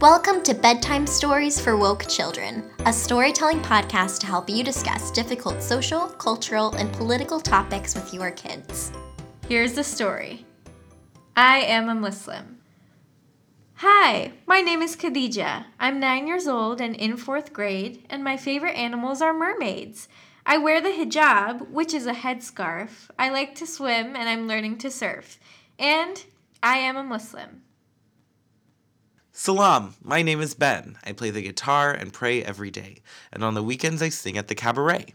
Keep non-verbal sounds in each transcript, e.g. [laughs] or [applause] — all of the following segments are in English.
Welcome to Bedtime Stories for Woke Children, a storytelling podcast to help you discuss difficult social, cultural, and political topics with your kids. Here's the story I am a Muslim. Hi, my name is Khadija. I'm nine years old and in fourth grade, and my favorite animals are mermaids. I wear the hijab, which is a headscarf. I like to swim, and I'm learning to surf. And I am a Muslim. Salam, my name is Ben. I play the guitar and pray every day, and on the weekends I sing at the cabaret.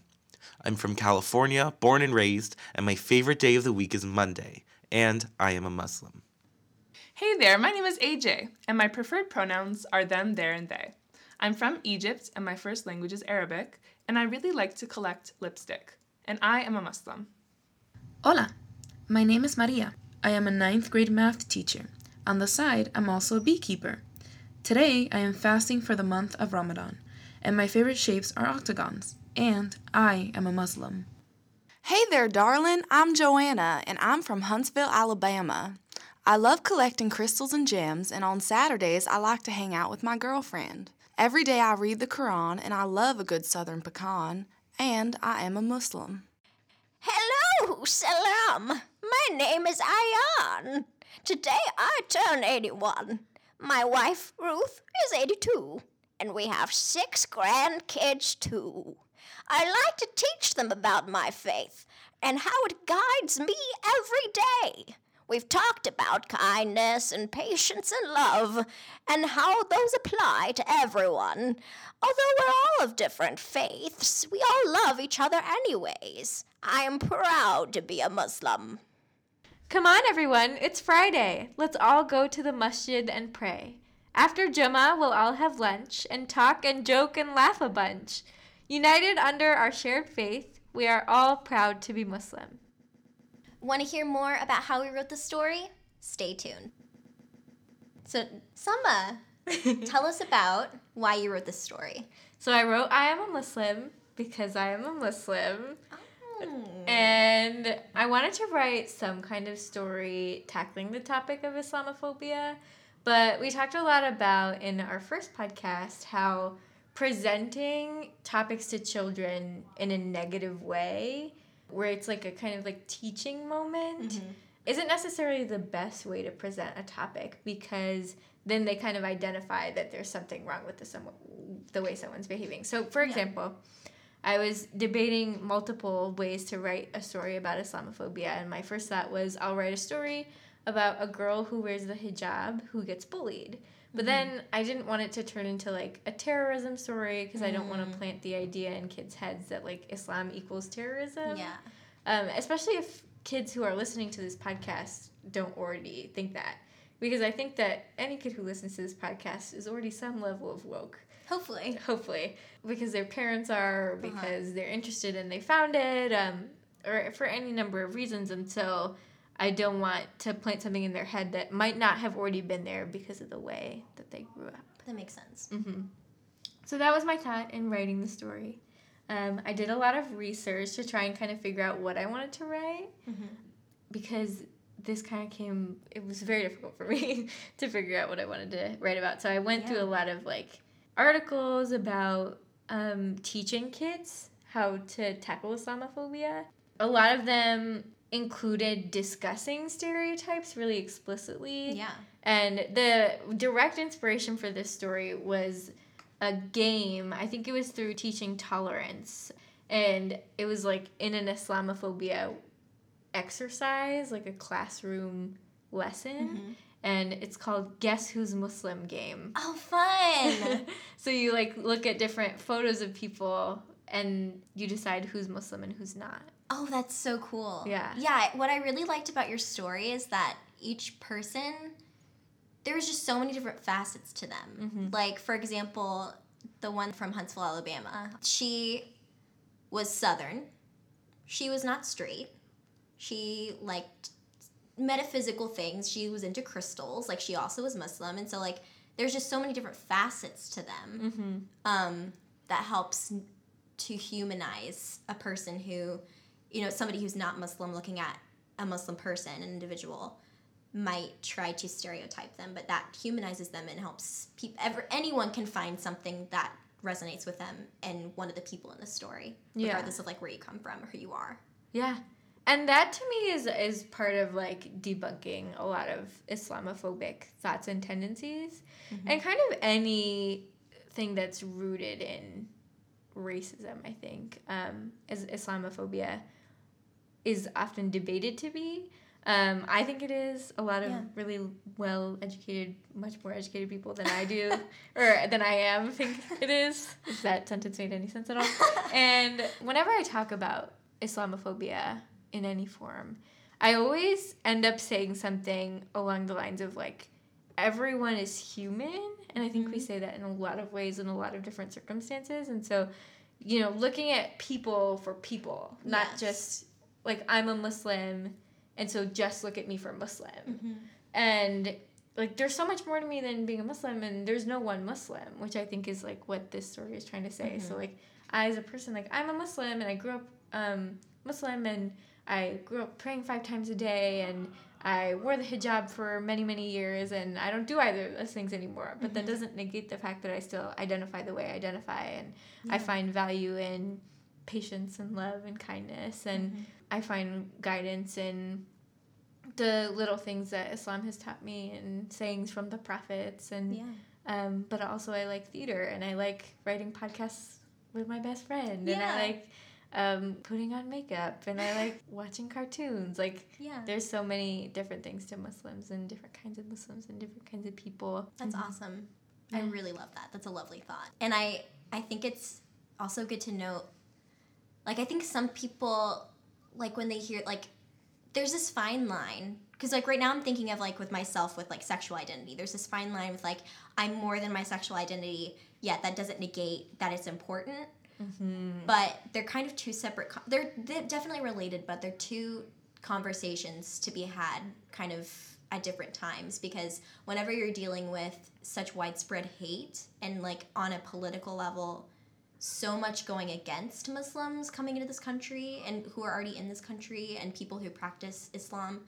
I'm from California, born and raised, and my favorite day of the week is Monday, and I am a Muslim. Hey there, my name is AJ, and my preferred pronouns are them, their, and they. I'm from Egypt, and my first language is Arabic, and I really like to collect lipstick, and I am a Muslim. Hola, my name is Maria. I am a ninth grade math teacher. On the side, I'm also a beekeeper. Today, I am fasting for the month of Ramadan, and my favorite shapes are octagons, and I am a Muslim. Hey there, darling. I'm Joanna, and I'm from Huntsville, Alabama. I love collecting crystals and gems, and on Saturdays, I like to hang out with my girlfriend. Every day, I read the Quran, and I love a good southern pecan, and I am a Muslim. Hello, Salam. My name is Ayan. Today I turn 81. My wife, Ruth, is 82, and we have six grandkids, too. I like to teach them about my faith and how it guides me every day. We've talked about kindness and patience and love and how those apply to everyone. Although we're all of different faiths, we all love each other anyways. I am proud to be a Muslim. Come on, everyone, it's Friday. Let's all go to the masjid and pray. After Jummah, we'll all have lunch and talk and joke and laugh a bunch. United under our shared faith, we are all proud to be Muslim. Want to hear more about how we wrote the story? Stay tuned. So, Summa, [laughs] tell us about why you wrote this story. So I wrote I am a Muslim because I am a Muslim. Oh. Hmm. And I wanted to write some kind of story tackling the topic of Islamophobia. But we talked a lot about in our first podcast how presenting topics to children in a negative way, where it's like a kind of like teaching moment, mm-hmm. isn't necessarily the best way to present a topic because then they kind of identify that there's something wrong with the, some, the way someone's behaving. So, for example, I was debating multiple ways to write a story about Islamophobia, and my first thought was I'll write a story about a girl who wears the hijab who gets bullied. But then I didn't want it to turn into like a terrorism story because I don't want to plant the idea in kids' heads that like Islam equals terrorism. Yeah. Um, especially if kids who are listening to this podcast don't already think that. Because I think that any kid who listens to this podcast is already some level of woke Hopefully. hopefully. Because their parents are or because they're interested and they found it um, or for any number of reasons. And so i don't want to plant something in their head that might not have already been there because of the way that they grew up. That makes sense. so that was my thought in writing the story. Um, i did a lot of research to try and kind of figure out what i wanted to write because this kind of came it was very difficult for [laughs] me to figure out what i wanted to write about. So i went through a lot of like articles about um, teaching kids how to tackle islamophobia a lot of them included discussing stereotypes really explicitly Yeah. and the direct inspiration for this story was a game. I think it was through teaching tolerance. And it was like in an Islamophobia exercise, like a classroom lesson. And it's called Guess Who's Muslim Game. Oh, fun. [laughs] so you like look at different photos of people and you decide who's Muslim and who's not. oh, that's so cool. Yeah. Yeah. What I really liked about your story is that each person, there was just so many different facets to them. Mm-hmm. Like, for example, the one from Huntsville, Alabama, she was Southern. She was not straight. She liked metaphysical things. She was into crystals. Like, she also was Muslim. And so, like, there's just so many different facets to them um, that helps to humanize a person who, you know, somebody who's not Muslim looking at a Muslim person, an individual. might try to stereotype them, but that humanizes them and helps people. Ever anyone can find something that resonates with them and one of the people in the story, Yeah. regardless of like where you come from or who you are. Yeah. And that to me is is part of like debunking a lot of Islamophobic thoughts and tendencies and kind of any thing that's rooted in racism, I think. Um, as Islamophobia is often debated to be. Um, I think it is. A lot of Yeah. really well educated, much more educated people than I do, [laughs] or than I am, think it is. [laughs] If that sentence made any sense at all. [laughs] and whenever I talk about Islamophobia in any form, I always end up saying something along the lines of like, everyone is human. And I think we mm-hmm. say that in a lot of ways in a lot of different circumstances. And so, you know, looking at people for people, not Yes. just like I'm a Muslim, and so just look at me for Muslim. Mm-hmm. And like, there's so much more to me than being a Muslim, and there's no one Muslim, which I think is like what this story is trying to say. So, mm-hmm. like, I as a person, like, I'm a Muslim, and I grew up um, Muslim, and I grew up praying five times a day, and I wore the hijab for many, many years, and I don't do either of those things anymore. But that doesn't negate the fact that I still identify the way I identify, and I find value in patience and love and kindness, and I find guidance in the little things that Islam has taught me and sayings from the prophets, and Yeah. um, but also I like theater and I like writing podcasts with my best friend, and I like um, putting on makeup, and I like [laughs] watching cartoons. Like Yeah. there's so many different things to Muslims and different kinds of Muslims and different kinds of people. That's awesome. I really love that. That's a lovely thought. And I I think it's also good to note like I think some people like when they hear like there's this fine line because like right now I'm thinking of like with myself with like sexual identity. There's this fine line with like I'm more than my sexual identity, yet that doesn't negate that it's important. Mm-hmm. But they're kind of two separate. They're, they're definitely related, but they're two conversations to be had kind of at different times because whenever you're dealing with such widespread hate and like on a political level so much going against muslims coming into this country and who are already in this country and people who practice islam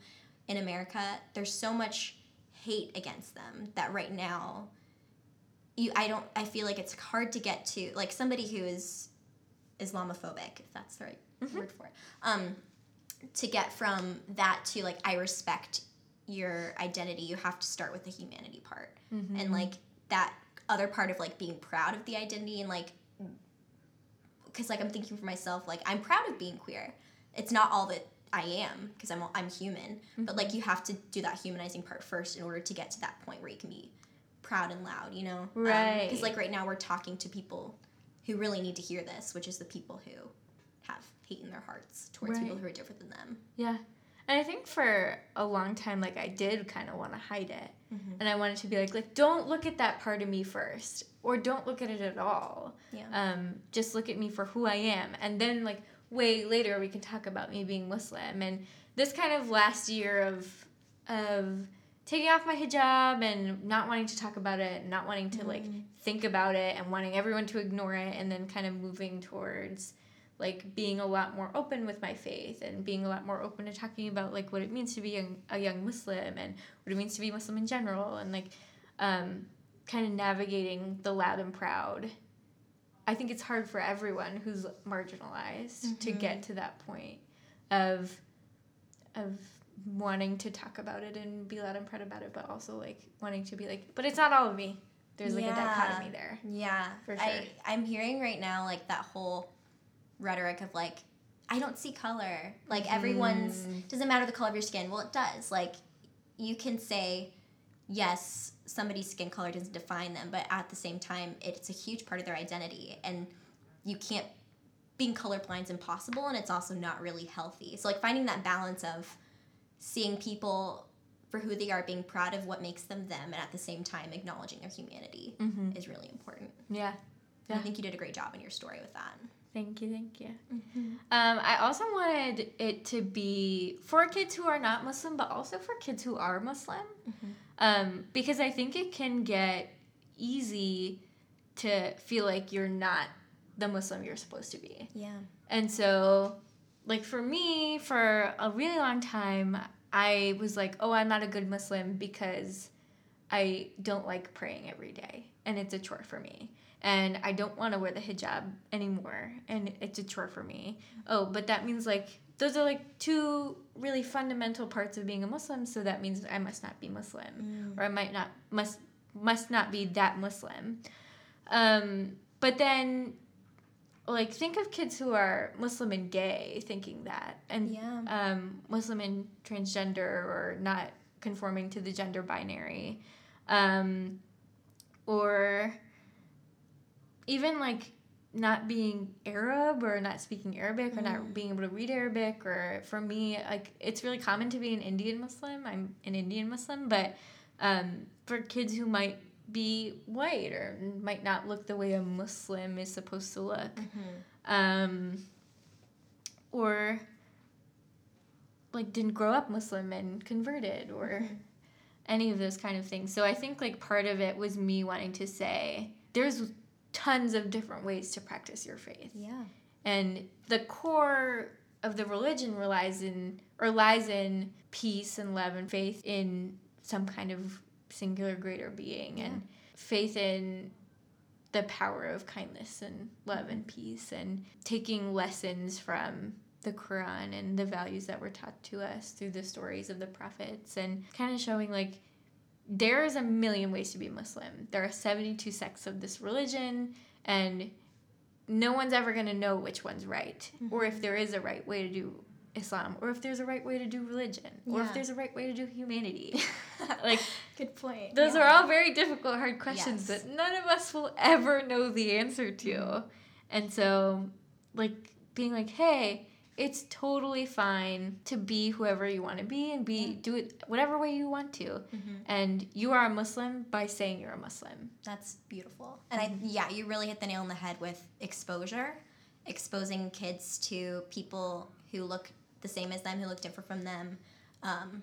in america there's so much hate against them that right now you i don't i feel like it's hard to get to like somebody who is islamophobic if that's the right mm-hmm. word for it um to get from that to like i respect your identity you have to start with the humanity part. Mm-hmm. And like that other part of like being proud of the identity and like because like i'm thinking for myself like i'm proud of being queer. It's not all that i am because i'm i'm human. Mm-hmm. But like you have to do that humanizing part first in order to get to that point where you can be proud and loud you know Right. because like right now we're talking to people who really need to hear this which is the people who have hate in their hearts towards people who are different than them Yeah. And I think for a long time, like I did kind of want to hide it, and I wanted to be like, like don't look at that part of me first, or don't look at it at all. Yeah. Um, just look at me for who I am, and then like way later we can talk about me being Muslim. And this kind of last year of of taking off my hijab and not wanting to talk about it, and not wanting to like think about it, and wanting everyone to ignore it, and then kind of moving towards like being a lot more open with my faith and being a lot more open to talking about like what it means to be young, a young Muslim and what it means to be Muslim in general and like um, kind of navigating the loud and proud. I think it's hard for everyone who's marginalized to get to that point of of wanting to talk about it and be loud and proud about it, but also like wanting to be like, but it's not all of me. There's like a dichotomy there. Yeah, For sure. I'm hearing right now like that whole rhetoric of like I don't see color. Like everyone's mm. doesn't matter the color of your skin. Well, it does. Like you can say yes, somebody's skin color doesn't define them, but at the same time, it's a huge part of their identity, and you can't. Being colorblind is impossible, and it's also not really healthy. So like finding that balance of seeing people for who they are, being proud of what makes them them, and at the same time acknowledging their humanity is really important. Yeah. And I think you did a great job in your story with that. Thank you, thank you. Um, I also wanted it to be for kids who are not Muslim, but also for kids who are Muslim, um, because I think it can get easy to feel like you're not the Muslim you're supposed to be. Yeah. And so, like for me, for a really long time, I was like, oh, I'm not a good Muslim because I don't like praying every day and it's a chore for me. And I don't want to wear the hijab anymore and it's a chore for me. Oh, but that means like those are like two really fundamental parts of being a Muslim, so that means I must not be Muslim or I might not must must not be that Muslim. Um, but then like think of kids who are Muslim and gay thinking that and Yeah. um, Muslim and transgender or not conforming to the gender binary. Um, or even like not being Arab or not speaking Arabic or not being able to read Arabic or for me like it's really common to be an Indian Muslim. I'm an Indian Muslim but um, for kids who might be white or might not look the way a Muslim is supposed to look um, or like didn't grow up Muslim and converted or any of those kind of things. So I think like part of it was me wanting to say there's tons of different ways to practice your faith. Yeah. And the core of the religion relies in or lies in peace and love and faith in some kind of singular greater being and faith in the power of kindness and love and peace and taking lessons from the Quran and the values that were taught to us through the stories of the prophets and kind of showing like there is a million ways to be Muslim. There are 72 sects of this religion and no one's ever going to know which one's right or if mm-hmm. there is a right way to do Islam or if there's a right way to do religion or if there's a right way to do humanity. [laughs] like Good point. those yeah. are all very difficult, hard questions Yes. that none of us will ever know the answer to. And so, like, being like, hey, it's totally fine to be whoever you want to be and be do it whatever way you want to. Mm-hmm. And you are a Muslim by saying you're a Muslim. That's beautiful. And I yeah, you really hit the nail on the head with exposure, exposing kids to people who look the same as them, who look different from them, um,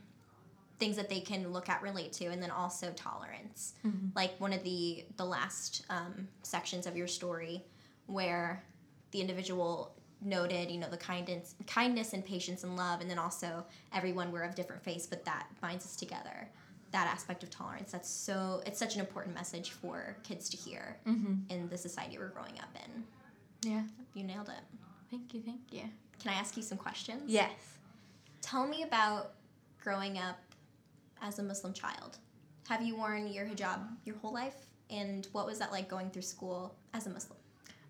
things that they can look at, relate to, and then also tolerance. Like one of the the last um, sections of your story, where the individual noted, you know, the kindness, kindness and patience and love, and then also everyone we're of different faiths, but that binds us together. That aspect of tolerance. That's so. It's such an important message for kids to hear in the society we're growing up in. Yeah. You nailed it. Thank you. Thank you. Can I ask you some questions? Yes. Tell me about growing up as a Muslim child. Have you worn your hijab your whole life? And what was that like going through school as a Muslim?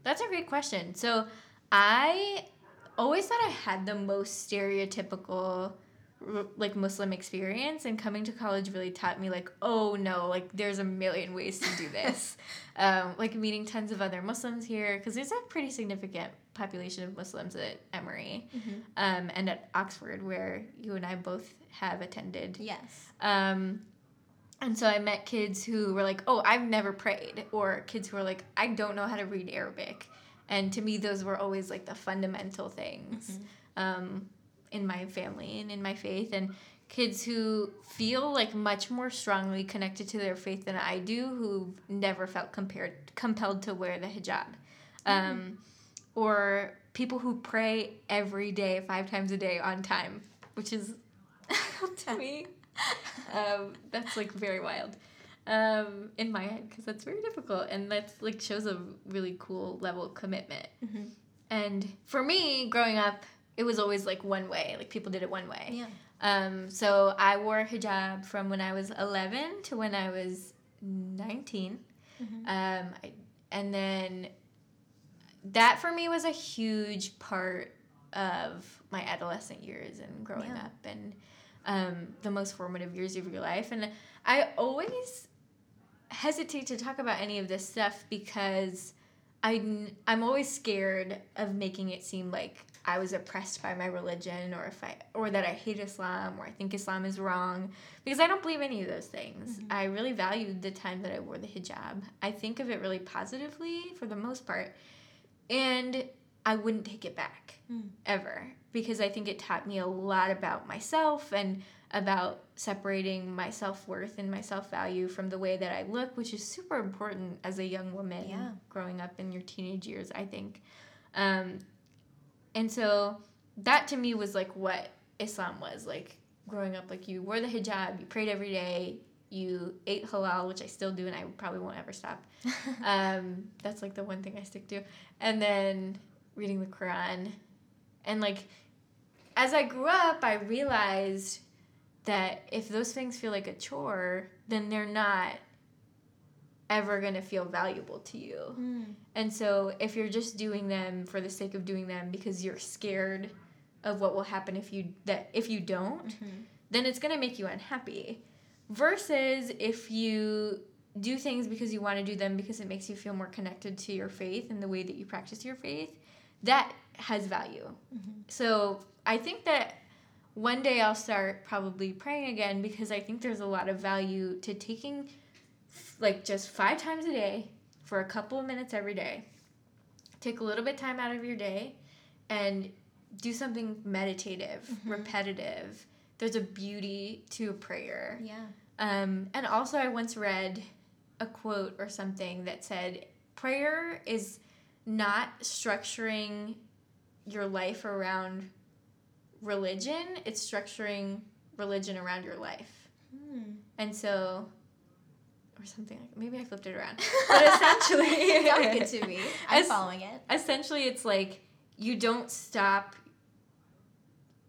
That's a great question. So I always thought I had the most stereotypical like Muslim experience and coming to college really taught me like oh no like there's a million ways to do this. [laughs] Um, like meeting tons of other Muslims here because there's a pretty significant population of Muslims at Emory um, and at Oxford where you and I both have attended. Yes. um, and so I met kids who were like, "Oh, I've never prayed," or kids who were like, "I don't know how to read Arabic." And to me, those were always like the fundamental things. Um, in my family and in my faith. And kids who feel like much more strongly connected to their faith than I do, who've never felt compared compelled to wear the hijab, um, or people who pray every day, five times a day on time, which is [laughs] to me. [laughs] Um, that's like very wild. Um, in my head because that's very difficult and that's like shows a really cool level of commitment. And for me growing up it was always like one way like people did it one way Yeah. um, so i wore hijab from when i was 11 to when i was 19 um, I, and then that for me was a huge part of my adolescent years and growing Yeah. up and um, the most formative years of your life. And I always hesitate to talk about any of this stuff because I, I'm always scared of making it seem like I was oppressed by my religion or if I or that I hate Islam or I think Islam is wrong because I don't believe any of those things. I really valued the time that I wore the hijab. I think of it really positively for the most part. And I wouldn't take it back ever because I think it taught me a lot about myself and about separating my self worth and my self value from the way that I look, which is super important as a young woman Yeah. growing up in your teenage years, I think. Um, and so that to me was like what Islam was like growing up, like you wore the hijab, you prayed every day, you ate halal, which I still do, and I probably won't ever stop. [laughs] um, that's like the one thing I stick to, and then reading the Quran, and like as I grew up, I realized that if those things feel like a chore, then they're not ever going to feel valuable to you. Mm. And so if you're just doing them for the sake of doing them because you're scared of what will happen if you that if you don't, Mhm. then it's going to make you unhappy. Versus if you do things because you want to do them because it makes you feel more connected to your faith and the way that you practice your faith, that has value. So I think that one day I'll start probably praying again because I think there's a lot of value to taking like just five times a day for a couple of minutes every day. Take a little bit time out of your day and do something meditative, repetitive. There's a beauty to a prayer. Yeah. Um, and also, I once read a quote or something that said, prayer is not structuring your life around religion, it's structuring religion around your life. Hmm. And so, or something like maybe I flipped it around. [laughs] But essentially, Sounds good to me. [laughs] I'm Es- following it. essentially it's like you don't stop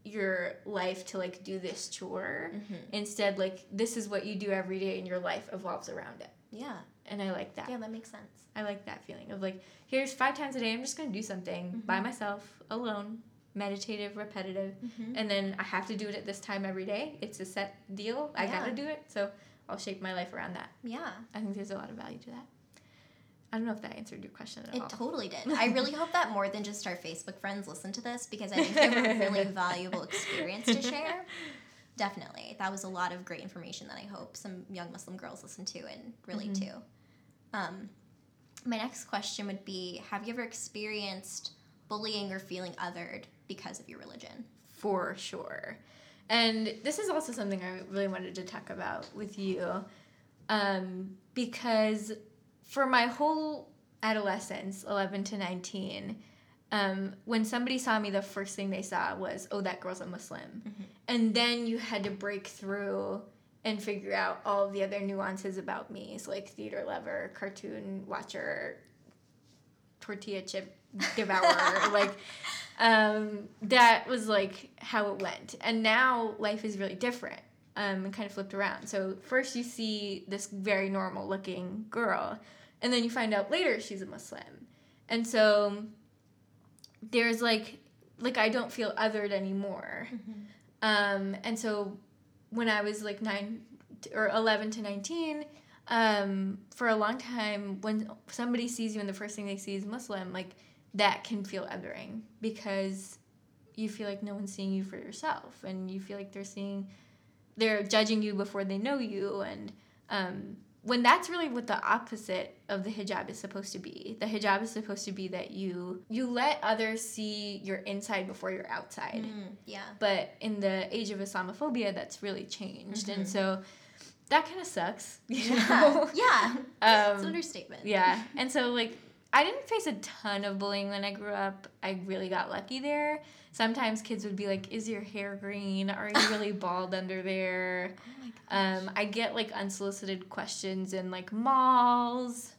your life to like do this chore Mhm. instead like this is what you do every day and your life evolves around it Yeah. and i like that Yeah, that makes sense. i like that feeling of like here's five times a day i'm just gonna do something by myself alone meditative repetitive Mhm. and then i have to do it at this time every day it's a set deal i Yeah. gotta do it so i'll shape my life around that Yeah. i think there's a lot of value to that i don't know if that answered your question at It all It totally did. [laughs] I really hope that more than just our Facebook friends listen to this because I think they have a really [laughs] valuable experience to share. Definitely. That was a lot of great information that I hope some young Muslim girls listen to and relate to. Um, my next question would be Have you ever experienced bullying or feeling othered because of your religion? for sure. And this is also something I really wanted to talk about with you um, because for my whole adolescence, 11 to 19, um, when somebody saw me, the first thing they saw was, oh, that girl's a Muslim. And then you had to break through and figure out all the other nuances about me. So, like theater lover, cartoon watcher, tortilla chip devourer. [laughs] like, um, that was like how it went. And now life is really different um, and kind of flipped around. So, first you see this very normal looking girl, and then you find out later she's a Muslim. And so, there's like, like I don't feel othered anymore. Um, and so when I was like nine or 11 to 19, um, for a long time, when somebody sees you and the first thing they see is Muslim, like that can feel othering because you feel like no one's seeing you for yourself and you feel like they're seeing, they're judging you before they know you. And um, when that's really what the opposite of the hijab is supposed to be. The hijab is supposed to be that you you let others see your inside before your outside Mm, yeah. but in the age of Islamophobia, that's really changed, and so that kind of sucks. [laughs] You Yeah. know? yeah. [laughs] It's an Um, understatement. yeah, and so like I didn't face a ton of bullying when I grew up. I really got lucky there. Sometimes kids would be like, "Is your hair green? Are you really [laughs] bald under there?" Um, I get like unsolicited questions in like malls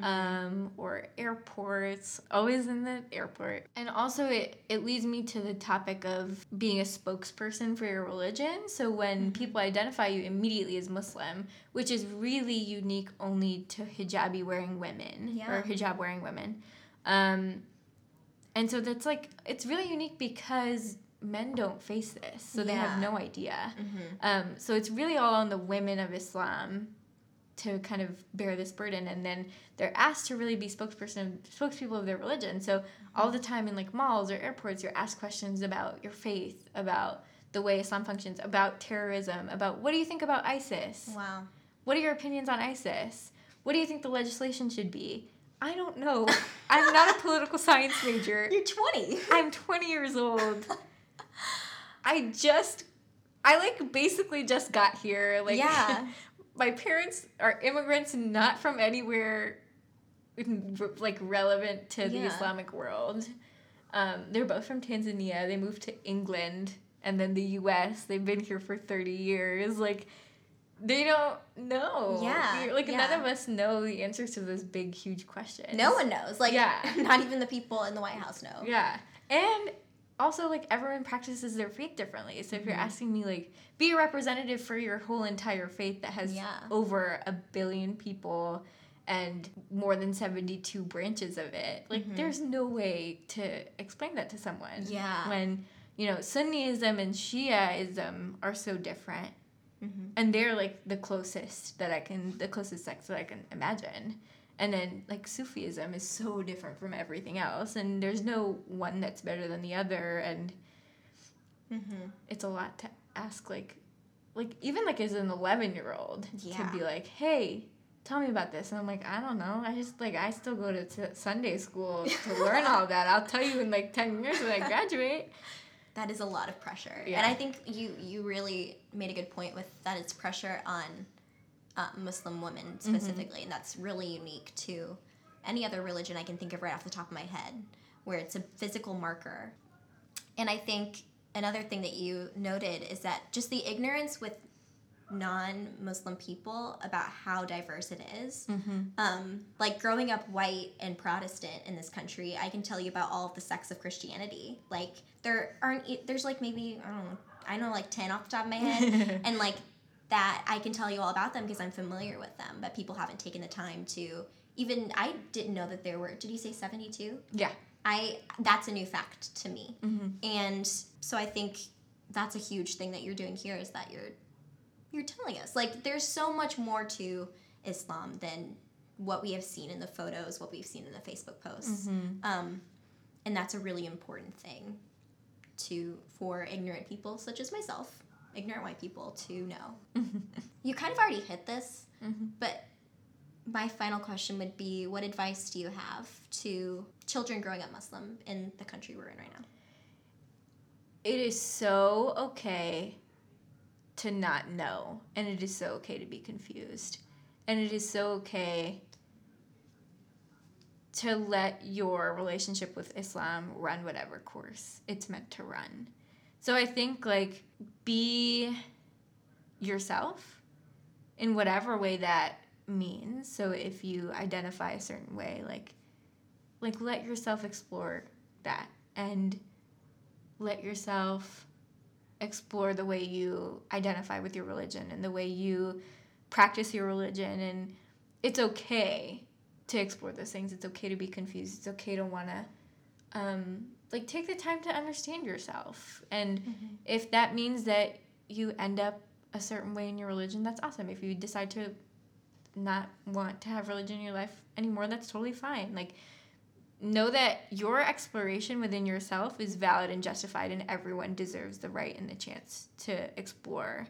um, or airports, always in the airport. And also, it, it leads me to the topic of being a spokesperson for your religion. So, when people identify you immediately as Muslim, which is really unique only to hijabi wearing women Yeah. or hijab wearing women. Um, and so, that's like, it's really unique because men don't face this, so they have no idea. Mhm. Um, so it's really all on the women of Islam to kind of bear this burden, and then they're asked to really be spokesperson, spokespeople of their religion. So all the time in like malls or airports, you're asked questions about your faith, about the way Islam functions, about terrorism, about what do you think about ISIS? Wow. What are your opinions on ISIS? What do you think the legislation should be? I don't know. [laughs] I'm not a political science major. [laughs] You're 20. I'm 20 years old. [laughs] I just, I like basically just got here. Like, Yeah. My parents are immigrants, not from anywhere like relevant to the Yeah. Islamic world. Um, they're both from Tanzania. They moved to England and then the US, they've been here for 30 years. Like they don't know. Yeah, Like none of us know the answers to those big huge questions. No one knows. Like, Yeah. [laughs] not even the people in the White House know. Yeah. And also like everyone practices their faith differently. So if you're asking me like be a representative for your whole entire faith that has Yeah. over a billion people and more than 72 branches of it. Like there's no way to explain that to someone. Yeah. When you know Sunniism and Shiaism are so different. Mm-hmm. And they're like the closest that I can the closest sects that I can imagine. And then like Sufism is so different from everything else and there's no one that's better than the other and Mm-hmm. it's a lot to ask like like even like as an 11 year old Yeah. to be like hey tell me about this and i'm like i don't know i just like i still go to t- sunday school to [laughs] learn all that i'll tell you in like 10 years when i [laughs] graduate That is a lot of pressure. Yeah. And I think you you really made a good point with that it's pressure on uh, Muslim women Mm-hmm. specifically, and that's really unique to any other religion I can think of right off the top of my head, where it's a physical marker. And I think another thing that you noted is that just the ignorance with non-Muslim people about how diverse it is. Um, like growing up white and Protestant in this country, I can tell you about all of the sects of Christianity. Like there aren't, there's like maybe I don't know, I know like ten off the top of my head, [laughs] and like that I can tell you all about them because I'm familiar with them. But people haven't taken the time to even. I didn't know that there were. Did you say seventy two? yeah I that's a new fact to me, and so I think that's a huge thing that you're doing here is that you're you're telling us like there's so much more to Islam than what we have seen in the photos, what we've seen in the Facebook posts, um, and that's a really important thing to for ignorant people such as myself, ignorant white people to know. Mm-hmm. you kind of already hit this, mm-hmm. but my final question would be what advice do you have to children growing up Muslim in the country we're in right now? it is so okay to not know and it is so okay to be confused and it is so okay to let your relationship with islam run whatever course it's meant to run so i think like be yourself in whatever way that means. So if you identify a certain way like like let yourself explore that and let yourself explore the way you identify with your religion and the way you practice your religion. And it's okay to explore those things. It's okay to be confused. It's okay to want to um, like take the time to understand yourself. And mm-hmm. if that means that you end up a certain way in your religion that's awesome. If you decide to not want to have religion in your life anymore that's totally fine. Like know that your exploration within yourself is valid and justified and everyone deserves the right and the chance to explore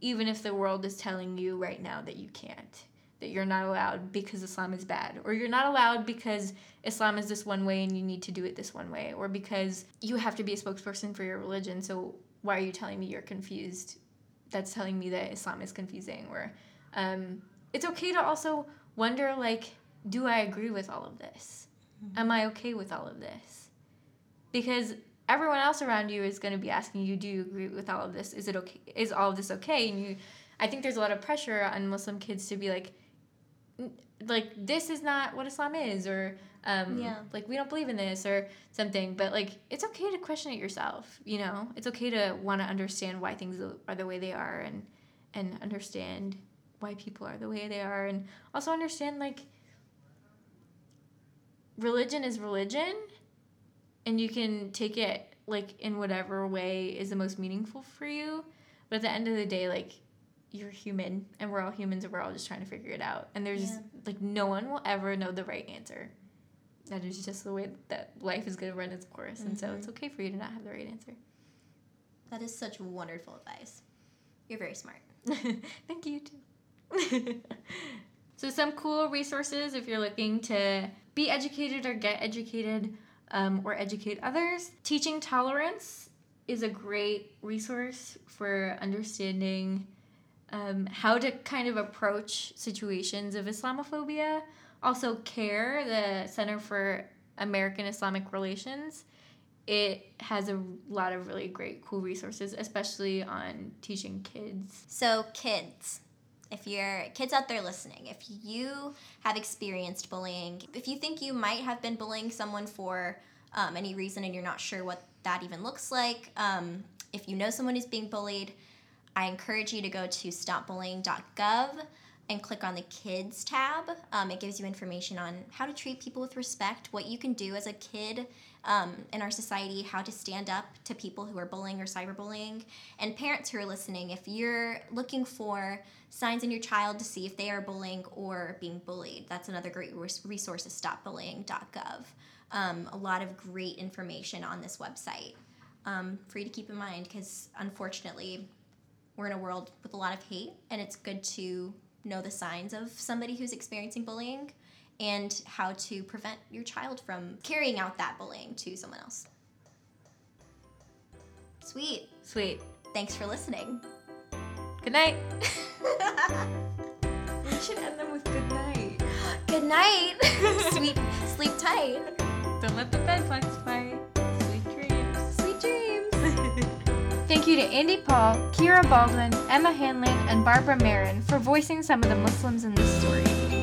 even if the world is telling you right now that you can't that you're not allowed because islam is bad or you're not allowed because islam is this one way and you need to do it this one way or because you have to be a spokesperson for your religion so why are you telling me you're confused that's telling me that islam is confusing or um, it's okay to also wonder like do i agree with all of this am I okay with all of this? Because everyone else around you is going to be asking you, do you agree with all of this? Is it okay? Is all of this okay? And you, I think there's a lot of pressure on Muslim kids to be like, "N- like this is not what Islam is, or um, Yeah. like we don't believe in this or something. But like it's okay to question it yourself. You know, it's okay to want to understand why things are the way they are, and and understand why people are the way they are, and also understand like religion is religion and you can take it like in whatever way is the most meaningful for you but at the end of the day like you're human and we're all humans and we're all just trying to figure it out and there's just like no one will ever know the right answer that is just the way that life is going to run its course and so it's okay for you to not have the right answer That is such wonderful advice. You're very smart. [laughs] Thank you too. [laughs] so some cool resources if you're looking to be educated or get educated um, or educate others. Teaching tolerance is a great resource for understanding um, how to kind of approach situations of Islamophobia. Also, CAIR, the Center for American Islamic Relations, it has a lot of really great, cool resources, especially on teaching kids. So, kids, if you're kids out there listening, if you have experienced bullying, if you think you might have been bullying someone for um, any reason and you're not sure what that even looks like, um, if you know someone who's being bullied, I encourage you to go to stopbullying.gov and click on the kids tab. Um, it gives you information on how to treat people with respect, what you can do as a kid um, in our society, how to stand up to people who are bullying or cyberbullying. And parents who are listening, if you're looking for signs in your child to see if they are bullying or being bullied, that's another great resource is stopbullying.gov. Um, a lot of great information on this website um, for you to keep in mind because unfortunately, we're in a world with a lot of hate, and it's good to know the signs of somebody who's experiencing bullying and how to prevent your child from carrying out that bullying to someone else. Sweet. Sweet. Thanks for listening. Good night. [laughs] we should end them with good night. Good night. [laughs] Sweet. Sleep tight. Don't let the bed bugs fight. Thank you to Andy Paul, Kira Baldwin, Emma Hanlon, and Barbara Marin for voicing some of the Muslims in this story.